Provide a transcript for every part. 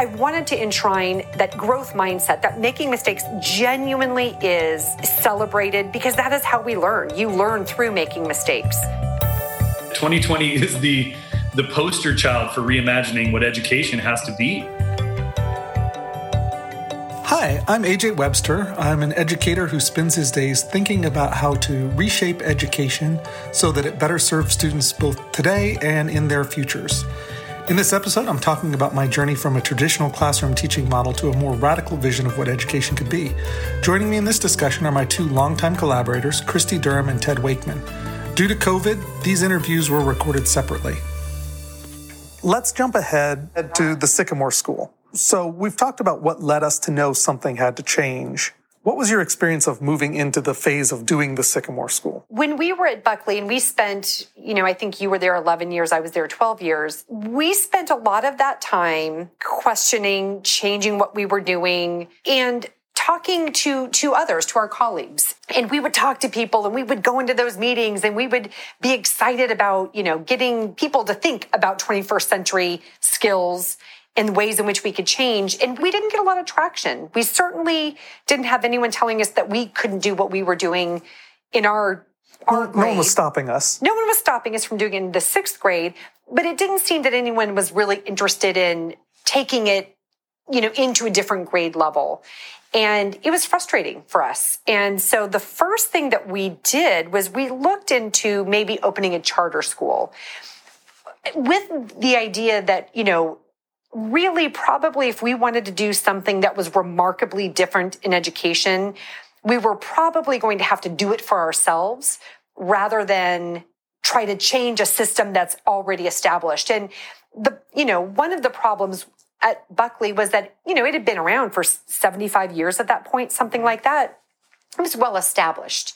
I wanted to enshrine that growth mindset, that making mistakes genuinely is celebrated because that is how we learn. You learn through making mistakes. 2020 is the the poster child for reimagining what education has to be. Hi, I'm AJ Webster. I'm an educator who spends his days thinking about how to reshape education so that it better serves students both today and in their futures. In this episode, I'm talking about my journey from a traditional classroom teaching model to a more radical vision of what education could be. Joining me in this discussion are my two longtime collaborators, Christy Durham and Ted Wakeman. Due to COVID, these interviews were recorded separately. Let's jump ahead to the Sycamore School. So, we've talked about what led us to know something had to change. What was your experience of moving into the phase of doing the Sycamore School? When we were at Buckley and we spent, you know, I think you were there 11 years, I was there 12 years, we spent a lot of that time questioning, changing what we were doing, and talking to to others to our colleagues and we would talk to people and we would go into those meetings and we would be excited about you know getting people to think about 21st century skills and ways in which we could change. And we didn't get a lot of traction. We certainly didn't have anyone telling us that we couldn't do what we were doing in our our no, no one was stopping us. No one was stopping us from doing it in the sixth grade, but it didn't seem that anyone was really interested in taking it, you know, into a different grade level. And it was frustrating for us. And so the first thing that we did was we looked into maybe opening a charter school with the idea that, you know, really probably if we wanted to do something that was remarkably different in education, we were probably going to have to do it for ourselves rather than try to change a system that's already established. And the, you know, one of the problems at Buckley was that, you know, it had been around for 75 years at that point, something like that. It was well established.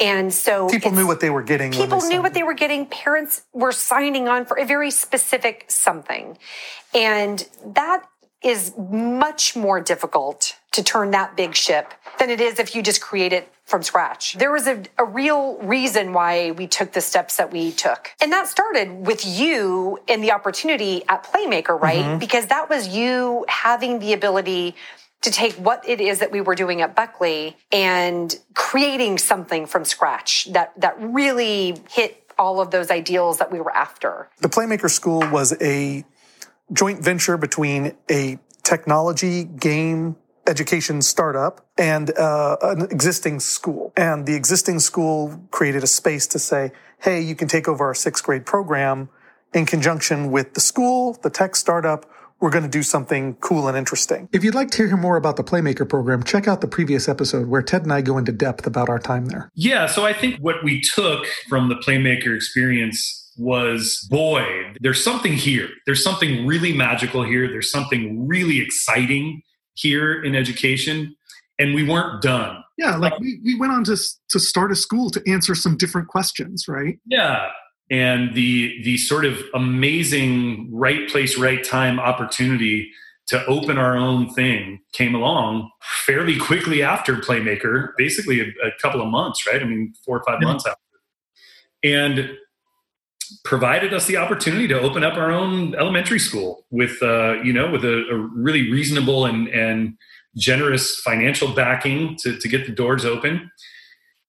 And so people knew what they were getting. People knew what they were getting. Parents were signing on for a very specific something. And that is much more difficult to turn that big ship than it is if you just create it from scratch. There was a, a, real reason why we took the steps that we took. And that started with you and the opportunity at Playmaker, right? Mm-hmm. Because that was you having the ability to take what it is that we were doing at Buckley and creating something from scratch that, that really hit all of those ideals that we were after. The Playmaker School was a joint venture between a technology game education startup and uh, an existing school. And the existing school created a space to say, hey, you can take over our sixth grade program in conjunction with the school, the tech startup, we're going to do something cool and interesting. If you'd like to hear more about the Playmaker program, check out the previous episode where Ted and I go into depth about our time there. Yeah, so I think what we took from the Playmaker experience was boy, there's something here. There's something really magical here. There's something really exciting here in education. And we weren't done. Yeah, like we, we went on to, to start a school to answer some different questions, right? Yeah and the the sort of amazing right place right time opportunity to open our own thing came along fairly quickly after playmaker basically a, a couple of months right i mean four or five yeah. months after and provided us the opportunity to open up our own elementary school with uh, you know with a, a really reasonable and and generous financial backing to, to get the doors open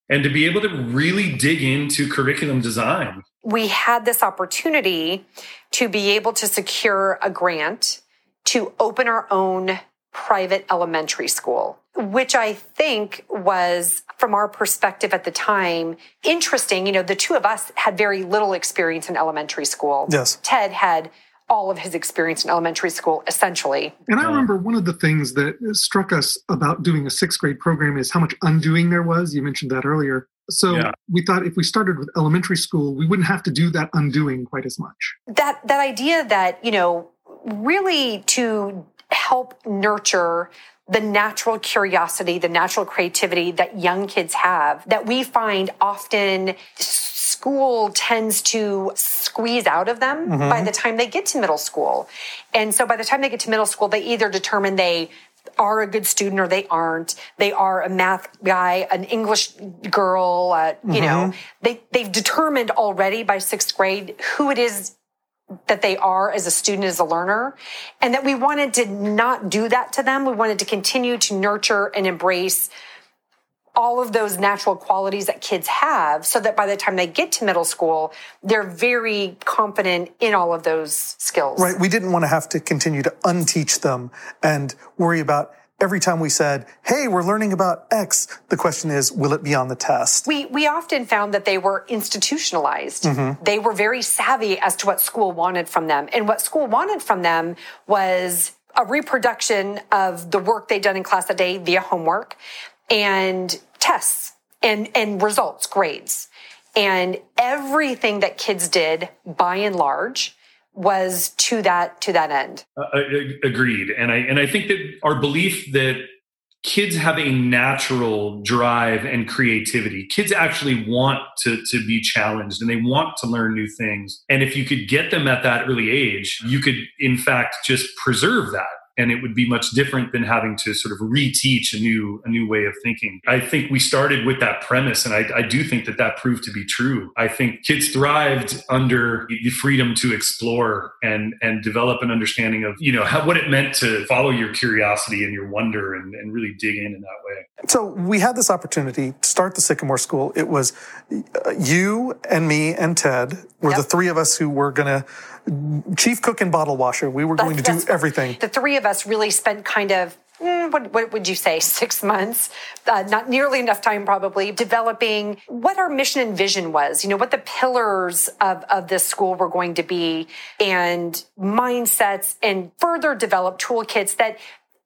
and to be able to really dig into curriculum design. We had this opportunity to be able to secure a grant to open our own private elementary school, which I think was, from our perspective at the time, interesting. You know, the two of us had very little experience in elementary school. Yes. Ted had all of his experience in elementary school, essentially. And I remember one of the things that struck us about doing a sixth grade program is how much undoing there was. You mentioned that earlier. So yeah. we thought if we started with elementary school, we wouldn't have to do that undoing quite as much. That that idea that, you know, really to help nurture the natural curiosity, the natural creativity that young kids have that we find often school tends to squeeze out of them mm-hmm. by the time they get to middle school. And so by the time they get to middle school, they either determine they are a good student or they aren't. They are a math guy, an English girl, uh, you mm-hmm. know, they, they've determined already by sixth grade who it is that they are as a student, as a learner, and that we wanted to not do that to them. We wanted to continue to nurture and embrace all of those natural qualities that kids have so that by the time they get to middle school, they're very confident in all of those skills. Right. We didn't want to have to continue to unteach them and worry about every time we said, Hey, we're learning about X, the question is, will it be on the test? We, we often found that they were institutionalized. Mm-hmm. They were very savvy as to what school wanted from them. And what school wanted from them was a reproduction of the work they'd done in class that day via homework and tests and, and results, grades. And everything that kids did by and large was to that to that end. Uh, agreed, and I and I think that our belief that kids have a natural drive and creativity. Kids actually want to, to be challenged and they want to learn new things. And if you could get them at that early age, you could, in fact, just preserve that and it would be much different than having to sort of reteach a new a new way of thinking. I think we started with that premise, and I, I do think that that proved to be true. I think kids thrived under the freedom to explore and and develop an understanding of you know how, what it meant to follow your curiosity and your wonder and, and really dig in in that way. So we had this opportunity to start the Sycamore School. It was uh, you and me and Ted were yep. the three of us who were going to chief cook and bottle washer. We were going that's, to do everything. The three of us really spent kind of mm, what, what, would you say, six months, uh, not nearly enough time probably, developing what our mission and vision was, you know, what the pillars of, of this school were going to be and mindsets and further develop toolkits that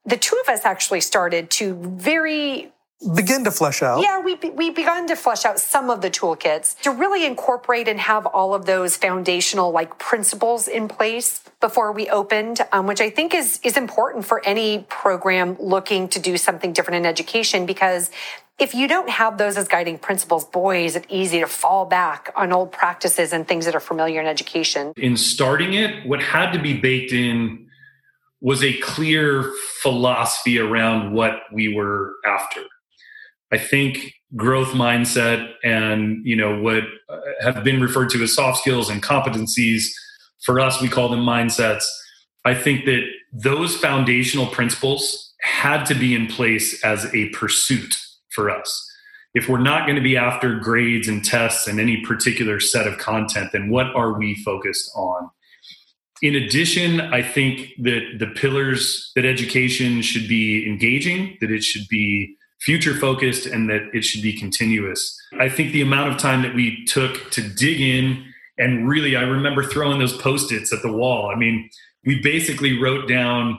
the two of us actually started to very begin to flesh out. Yeah, we we begun to flesh out some of the toolkits to really incorporate and have all of those foundational like principles in place before we opened, um, which I think is is important for any program looking to do something different in education because. If you don't have those as guiding principles, boy, is it easy to fall back on old practices and things that are familiar in education. In starting it, what had to be baked in was a clear philosophy around what we were after I think growth mindset and you know what uh, have been referred to as soft skills and competencies for us we call them mindsets. I think that those foundational principles had to be in place as a pursuit for us. If we're not going to be after grades and tests and any particular set of content then what are we focused on? In addition i think that the pillars that education should be engaging that it should be future focused and that it should be continuous. I think the amount of time that we took to dig in and really, I remember throwing those post its at the wall. I mean, we basically wrote down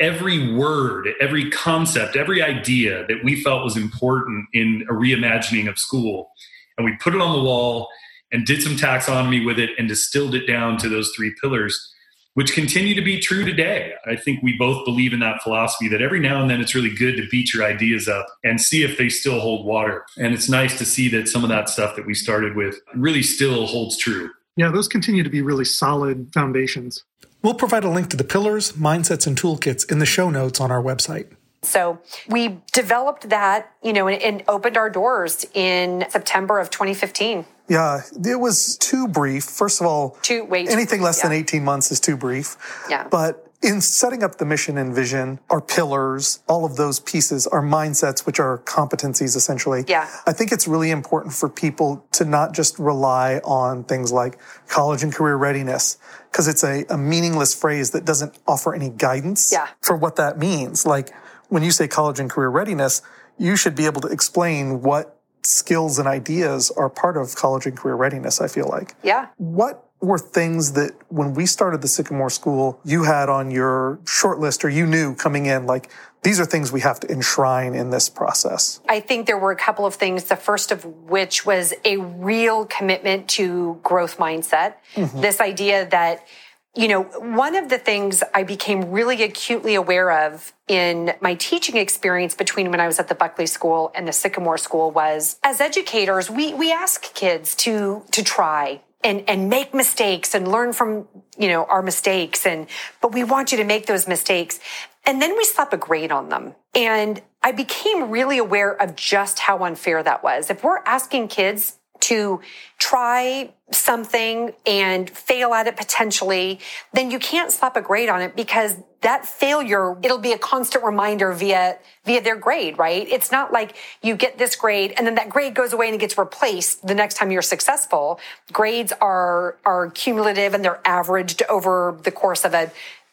every word, every concept, every idea that we felt was important in a reimagining of school. And we put it on the wall and did some taxonomy with it and distilled it down to those three pillars which continue to be true today. I think we both believe in that philosophy that every now and then it's really good to beat your ideas up and see if they still hold water. And it's nice to see that some of that stuff that we started with really still holds true. Yeah, those continue to be really solid foundations. We'll provide a link to the pillars, mindsets, and toolkits in the show notes on our website. So we developed that, you know, and, and opened our doors in September of 2015. Yeah, it was too brief. First of all, too, wait, anything less yeah. than 18 months is too brief. Yeah. But in setting up the mission and vision, our pillars, all of those pieces, our mindsets, which are competencies essentially. Yeah. I think it's really important for people to not just rely on things like college and career readiness, because it's a, a meaningless phrase that doesn't offer any guidance yeah. for what that means. Like when you say college and career readiness, you should be able to explain what skills and ideas are part of college and career readiness, I feel like. Yeah. What were things that when we started the Sycamore School, you had on your short list or you knew coming in, like, these are things we have to enshrine in this process? I think there were a couple of things, the first of which was a real commitment to growth mindset. Mm-hmm. This idea that you know, one of the things I became really acutely aware of in my teaching experience between when I was at the Buckley School and the Sycamore School was as educators, we, we ask kids to, to try and, and make mistakes and learn from, you know, our mistakes. And, but we want you to make those mistakes. And then we slap a grade on them. And I became really aware of just how unfair that was. If we're asking kids to try something and fail at it potentially, then you can't slap a grade on it because that failure, it'll be a constant reminder via, via their grade, right? It's not like you get this grade and then that grade goes away and it gets replaced the next time you're successful. Grades are, are cumulative and they're averaged over the course of a,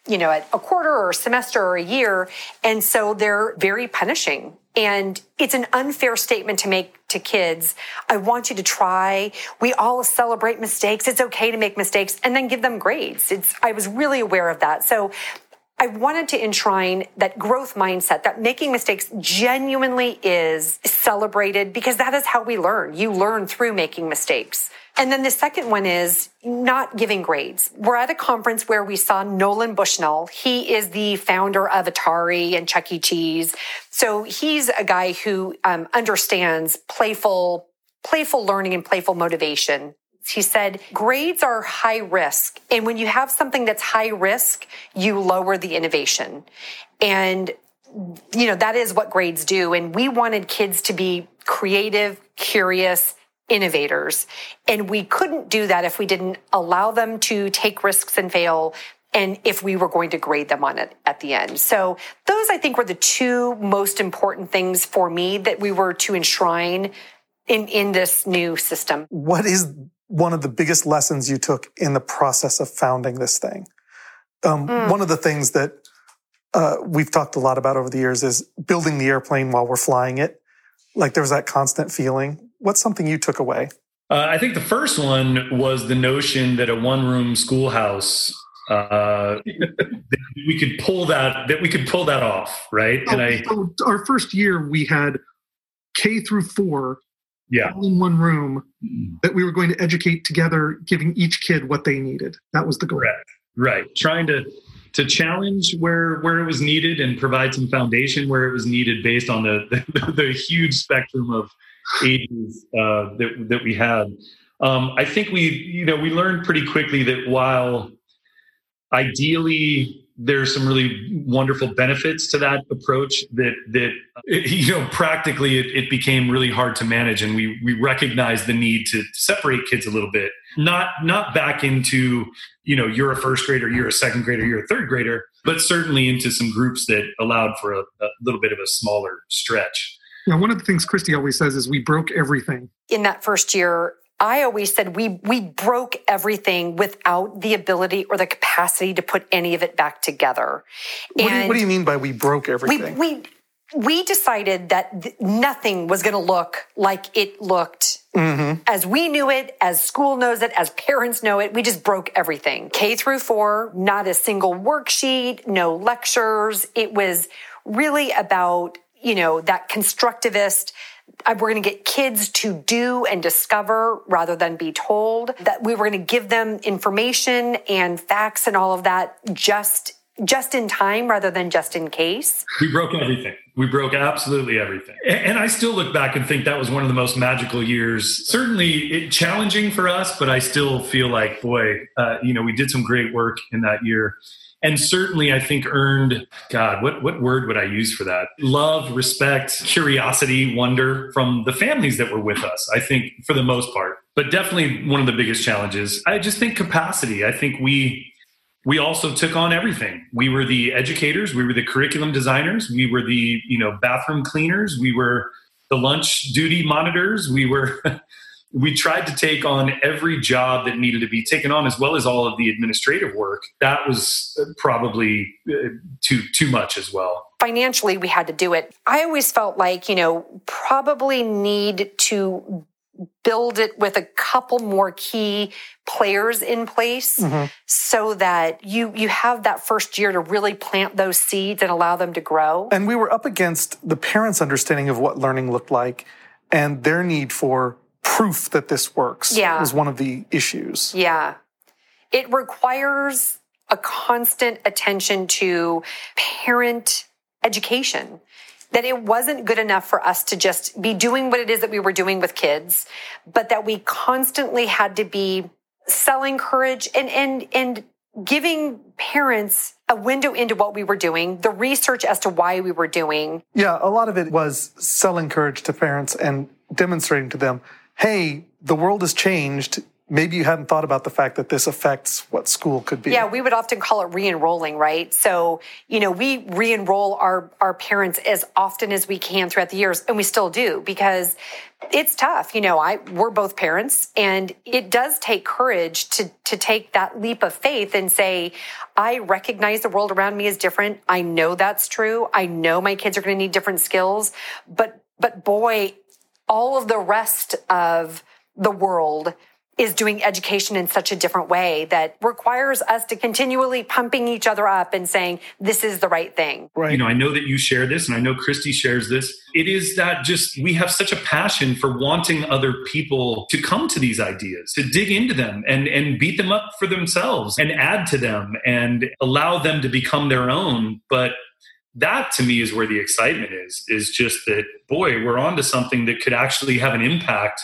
you know, at a quarter or a semester or a year. And so they're very punishing. And it's an unfair statement to make to kids. I want you to try. We all celebrate mistakes. It's okay to make mistakes and then give them grades. It's, I was really aware of that. So I wanted to enshrine that growth mindset that making mistakes genuinely is celebrated because that is how we learn. You learn through making mistakes. And then the second one is not giving grades. We're at a conference where we saw Nolan Bushnell. He is the founder of Atari and Chuck E. Cheese. So he's a guy who um, understands playful, playful learning and playful motivation. He said, grades are high risk. And when you have something that's high risk, you lower the innovation. And, you know, that is what grades do. And we wanted kids to be creative, curious, innovators. And we couldn't do that if we didn't allow them to take risks and fail and if we were going to grade them on it at the end. So those I think were the two most important things for me that we were to enshrine in, in this new system. What is one of the biggest lessons you took in the process of founding this thing. Um, mm. One of the things that uh, we've talked a lot about over the years is building the airplane while we're flying it. Like there was that constant feeling. What's something you took away? Uh, I think the first one was the notion that a one-room schoolhouse uh, we could pull that that we could pull that off, right? Oh, and I, so our first year we had K through four yeah. all in one room mm-hmm. that we were going to educate together, giving each kid what they needed. That was the goal. Right. Right. Trying to to challenge where where it was needed and provide some foundation where it was needed based on the the, the huge spectrum of ages uh, that that we had. Um, I think we you know we learned pretty quickly that while ideally there's some really wonderful benefits to that approach that that you know practically it, it, became really hard to manage and we we recognized the need to separate kids a little bit not not back into you know you're a first grader you're a second grader you're a third grader but certainly into some groups that allowed for a, a little bit of a smaller stretch now, one of the things Christy always says is we broke everything. In that first year, I always said we we broke everything without the ability or the capacity to put any of it back together. What, do you, what do you, mean by we broke everything? We we, we decided that th- nothing was going to look like it looked mm-hmm. as we knew it, as school knows it, as parents know it. We just broke everything. K through four, not a single worksheet, no lectures. It was really about you know that constructivist we're going to get kids to do and discover rather than be told that we were going to give them information and facts and all of that just just in time rather than just in case. We broke everything. We broke absolutely everything. And i still look back and think that was one of the most magical years. Certainly challenging for us but i still feel like boy uh, you know we did some great work in that year and certainly I think earned God, what what word would I use for that? Love, respect, curiosity, wonder from the families that were with us. I think for the most part, but definitely one of the biggest challenges. I just think capacity. I think we we also took on everything. We were the educators, we were the curriculum designers, we were the you know bathroom cleaners, we were the lunch duty monitors, we were we tried to take on every job that needed to be taken on as well as all of the administrative work. That was probably uh, too too much as well. Financially we had to do it. I always felt like you know probably need to build it with a couple more key players in place mm-hmm. so that you you have that first year to really plant those seeds and allow them to grow. And we were up against the parents understanding of what learning looked like and their need for proof that this works yeah. is one of the issues. Yeah. It requires a constant attention to parent education. That it wasn't good enough for us to just be doing what it is that we were doing with kids, but that we constantly had to be selling courage and, and, and giving parents a window into what we were doing, the research as to why we were doing. Yeah, a lot of it was selling courage to parents and demonstrating to them hey, the world has changed maybe you hadn't thought about the fact that this affects what school could be. Yeah, we would often call it re-enrolling, right? So, you know, we re-enroll our our parents as often as we can throughout the years, and we still do because it's tough. You know, I we're both parents and it does take courage to to take that leap of faith and say, I recognize the world around me is different. I know that's true. I know my kids are going to need different skills, but but boy, all of the rest of the world is doing education in such a different way that requires us to continually pumping each other up and saying this is the right thing. Right. You know, I know that you share this and I know Christy shares this. It is that just we have such a passion for wanting other people to come to these ideas, to dig into them and and beat them up for themselves and add to them and allow them to become their own, but that to me is where the excitement is is just that boy we're on to something that could actually have an impact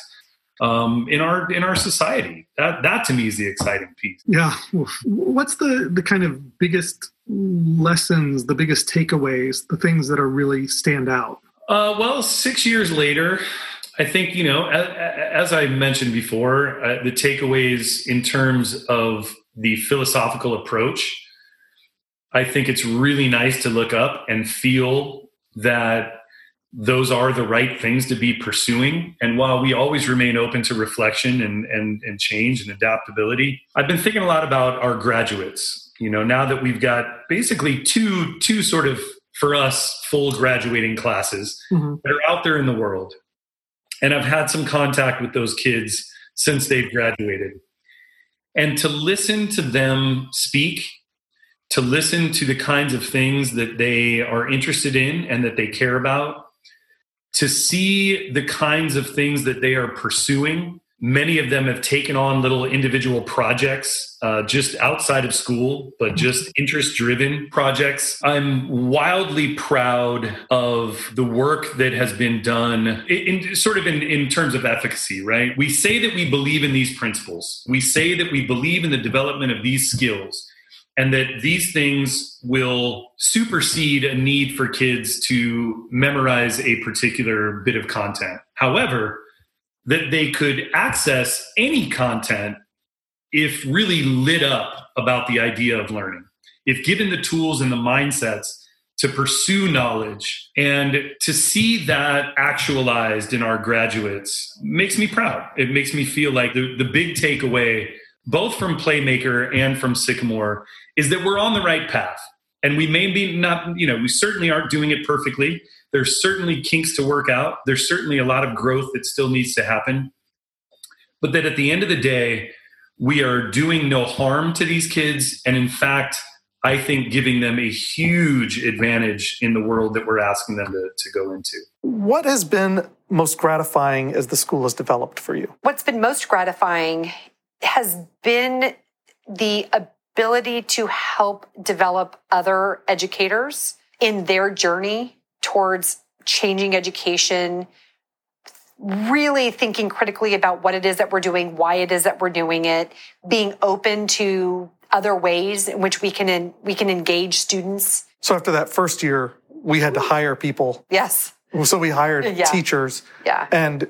um, in our in our society. That that to me is the exciting piece. Yeah. What's the the kind of biggest lessons, the biggest takeaways, the things that are really stand out? Uh, well, six years later, I think you know, as, as I mentioned before, uh, the takeaways in terms of the philosophical approach. I think it's really nice to look up and feel that those are the right things to be pursuing. And while we always remain open to reflection and, and, and change and adaptability, I've been thinking a lot about our graduates. You know, now that we've got basically two, two sort of for us full graduating classes mm-hmm. that are out there in the world. And I've had some contact with those kids since they've graduated. And to listen to them speak, to listen to the kinds of things that they are interested in and that they care about, to see the kinds of things that they are pursuing. Many of them have taken on little individual projects uh, just outside of school, but just interest driven projects. I'm wildly proud of the work that has been done in, in sort of in, in terms of efficacy, right? We say that we believe in these principles, we say that we believe in the development of these skills and that these things will supersede a need for kids to memorize a particular bit of content. However, that they could access any content if really lit up about the idea of learning, if given the tools and the mindsets to pursue knowledge and to see that actualized in our graduates makes me proud. It makes me feel like the, the big takeaway both from Playmaker and from Sycamore, is that we're on the right path. And we may be not, you know, we certainly aren't doing it perfectly. There's certainly kinks to work out. There's certainly a lot of growth that still needs to happen. But that at the end of the day, we are doing no harm to these kids. And in fact, I think giving them a huge advantage in the world that we're asking them to, to go into. What has been most gratifying as the school has developed for you? What's been most gratifying has been the ability to help develop other educators in their journey towards changing education, really thinking critically about what it is that we're doing, why it is that we're doing it, being open to other ways in which we can we can engage students. So after that first year, we had to hire people. Yes. So we hired yeah. teachers. Yeah. And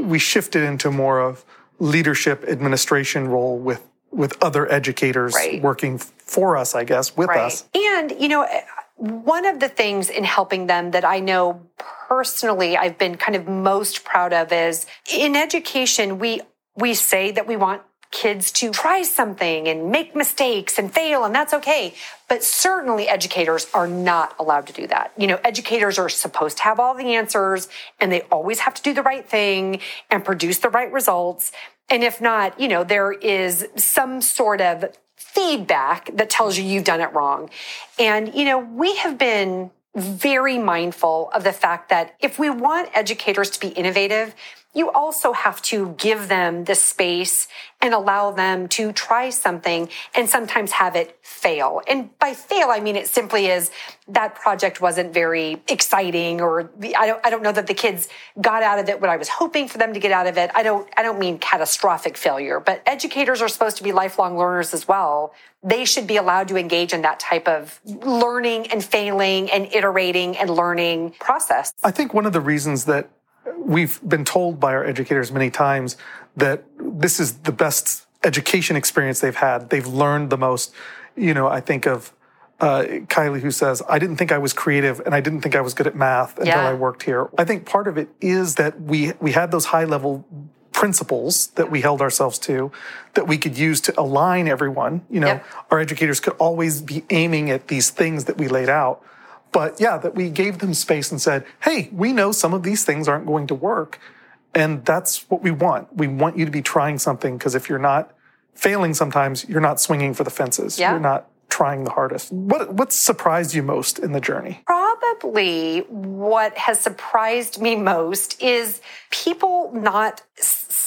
we shifted into more of leadership administration role with with other educators right. working for us, I guess, with right. us. And you know, eh, one of the things in helping them that I know personally I've been kind of most proud of is in education we we say that we want kids to try something and make mistakes and fail, and that's okay. But certainly educators are not allowed to do that. You know, educators are supposed to have all the answers and they always have to do the right thing and produce the right results. And if not, you know, there is some sort of feedback that tells you you've done it wrong. And, you know, we have been very mindful of the fact that if we want educators to be innovative, you also have to give them the space and allow them to try something and sometimes have it fail. And by fail, I mean it simply is that project wasn't very exciting or I don't, I don't know that the kids got out of it what I was hoping for them to get out of it. I don't, I don't mean catastrophic failure, but educators are supposed to be lifelong learners as well. They should be allowed to engage in that type of learning and failing and iterating and learning process. I think one of the reasons that we've been told by our educators many times that this is the best education experience they've had. They've learned the most. You know, I think of uh, Kylie who says, I didn't think I was creative and I didn't think I was good at math until Yeah. I worked here. I think part of it is that we, we had those high level principles that we held ourselves to that we could use to align everyone. You know, Yep. our educators could always be aiming at these things that we laid out. But yeah, that we gave them space and said, hey, we know some of these things aren't going to work. And that's what we want. We want you to be trying something because if you're not failing sometimes, you're not swinging for the fences. Yeah. You're not trying the hardest. What what surprised you most in the journey? Probably what has surprised me most is people not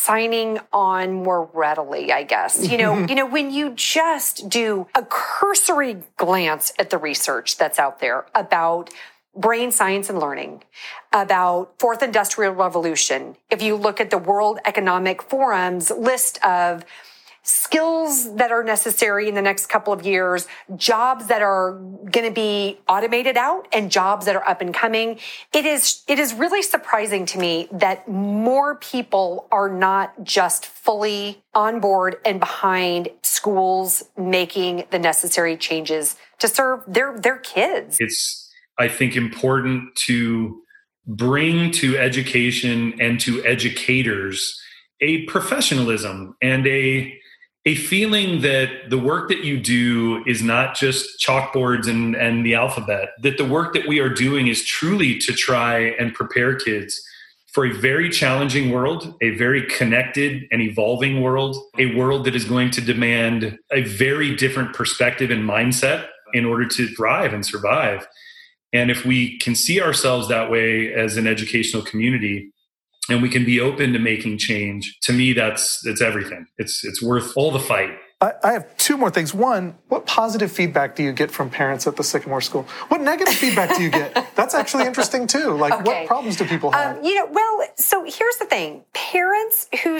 signing on more readily, I guess. You know, you know, when you just do a cursory glance at the research that's out there about brain science and learning, about fourth industrial revolution, if you look at the World Economic Forum's list of skills that are necessary in the next couple of years, jobs that are going to be automated out and jobs that are up and coming. It is, it is really surprising to me that more people are not just fully on board and behind schools making the necessary changes to serve their, their kids. It's, I think, important to bring to education and to educators a professionalism and a a feeling that the work that you do is not just chalkboards and, and the alphabet, that the work that we are doing is truly to try and prepare kids for a very challenging world, a very connected and evolving world, a world that is going to demand a very different perspective and mindset in order to thrive and survive. And if we can see ourselves that way as an educational community, and we can be open to making change, to me, that's it's everything. It's it's worth all the fight. I, I have two more things. One, what positive feedback do you get from parents at the Sycamore School? What negative feedback do you get? That's actually interesting too. Like, Okay. what problems do people have? Um, you know, well, so here's the thing parents who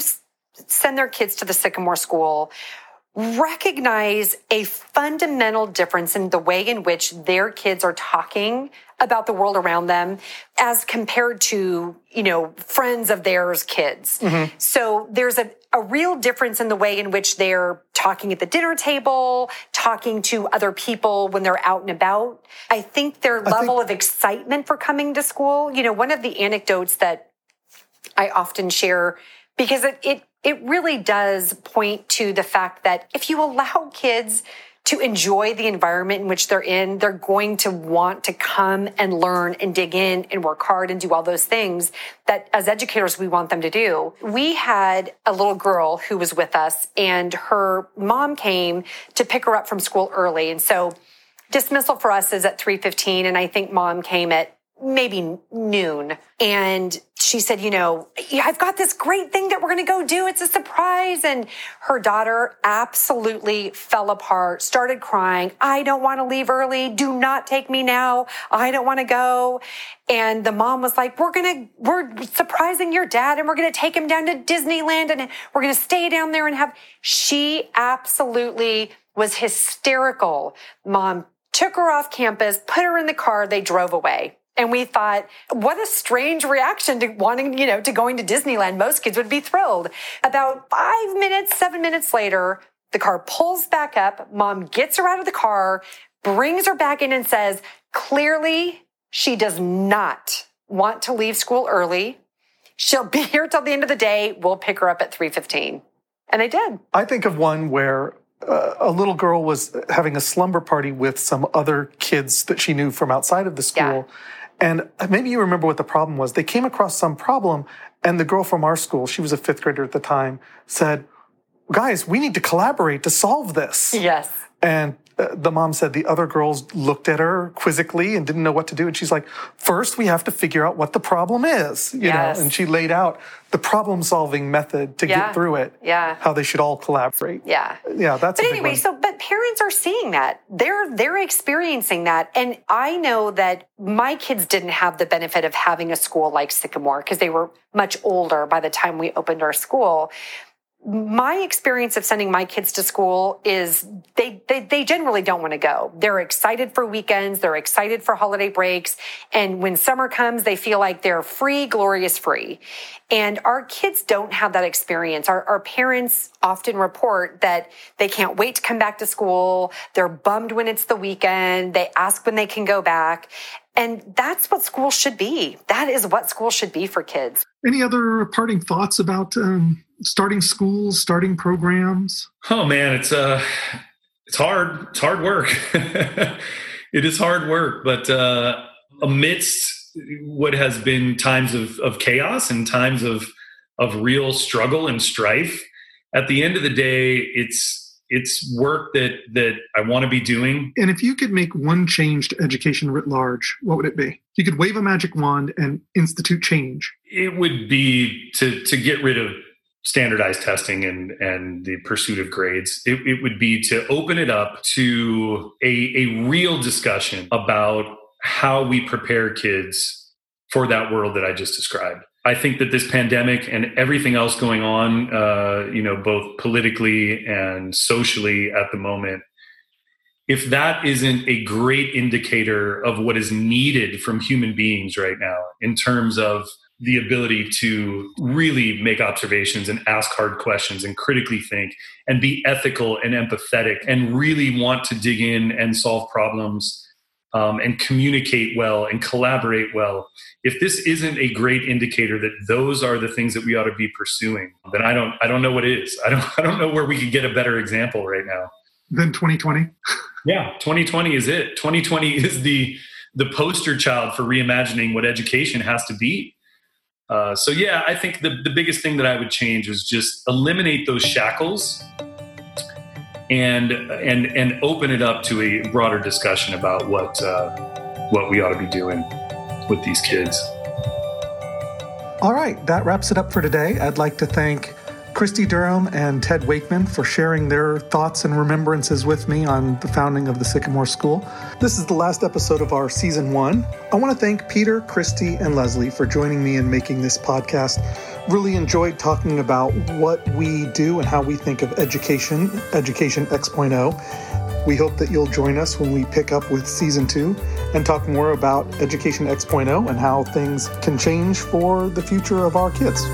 send their kids to the Sycamore School recognize a fundamental difference in the way in which their kids are talking about the world around them as compared to, you know, friends of theirs' kids. Mm-hmm. So there's a, a real difference in the way in which they're talking at the dinner table, talking to other people when they're out and about. I think their level of excitement for coming to school, you know, one of the anecdotes that I often share because it, it, it really does point to the fact that if you allow kids to enjoy the environment in which they're in, they're going to want to come and learn and dig in and work hard and do all those things that as educators we want them to do. We had a little girl who was with us and her mom came to pick her up from school early. And so dismissal for us is at 3.15 and I think mom came at maybe noon. And she said, you know, I've got this great thing that we're going to go do. It's a surprise. And her daughter absolutely fell apart, started crying. I don't want to leave early. Do not take me now. I don't want to go. And the mom was like, we're going to, we're surprising your dad and we're going to take him down to Disneyland and we're going to stay down there and have, she absolutely was hysterical. Mom took her off campus, put her in the car, they drove away. And we thought, what a strange reaction to wanting, you know, to going to Disneyland. Most kids would be thrilled. About five minutes, seven minutes later, the car pulls back up. Mom gets her out of the car, brings her back in and says, clearly she does not want to leave school early. She'll be here till the end of the day. We'll pick her up at 315. And they did. I think of one where uh, a little girl was having a slumber party with some other kids that she knew from outside of the school. And maybe you remember what the problem was. They came across some problem, and the girl from our school, she was a fifth grader at the time, said, Guys, we need to collaborate to solve this. Yes. And the mom said the other girls looked at her quizzically and didn't know what to do. And she's like, first we have to figure out what the problem is, you Yes. know. And she laid out the problem solving method to Yeah. get through it. Yeah. How they should all collaborate. Yeah. Yeah, that's But anyway, so but parents are seeing that. They're they're experiencing that. And I know that my kids didn't have the benefit of having a school like Sycamore because they were much older by the time we opened our school. My experience of sending my kids to school is they, they, they generally don't want to go. They're excited for weekends. They're excited for holiday breaks. And when summer comes, they feel like they're free, glorious free. And our kids don't have that experience. Our, our parents often report that they can't wait to come back to school. They're bummed when it's the weekend. They ask when they can go back. And that's what school should be. That is what school should be for kids. Any other parting thoughts about um, starting schools, starting programs? Oh man, it's uh it's hard. It's hard work. it is hard work, but uh amidst what has been times of, of chaos and times of of real struggle and strife, at the end of the day, it's it's work that that I want to be doing. And if you could make one change to education writ large, what would it be? You could wave a magic wand and institute change. It would be to to get rid of standardized testing and and the pursuit of grades it, it would be to open it up to a, a real discussion about how we prepare kids for that world that i just described i think that this pandemic and everything else going on uh, you know both politically and socially at the moment if that isn't a great indicator of what is needed from human beings right now in terms of the ability to really make observations and ask hard questions and critically think and be ethical and empathetic and really want to dig in and solve problems um, and communicate well and collaborate well. If this isn't a great indicator that those are the things that we ought to be pursuing, then I don't I don't know what is. I don't I don't know where we could get a better example right now. Than 2020. yeah, 2020 is it. 2020 is the the poster child for reimagining what education has to be uh, so yeah, I think the, the biggest thing that I would change is just eliminate those shackles and and and open it up to a broader discussion about what uh, what we ought to be doing with these kids. All right, that wraps it up for today. I'd like to thank Christy Durham and Ted Wakeman for sharing their thoughts and remembrances with me on the founding of the Sycamore School. This is the last episode of our season one. I want to thank Peter, Christy, and Leslie for joining me in making this podcast. Really enjoyed talking about what we do and how we think of education, Education X.0. We hope that you'll join us when we pick up with season two and talk more about Education X.0 and how things can change for the future of our kids.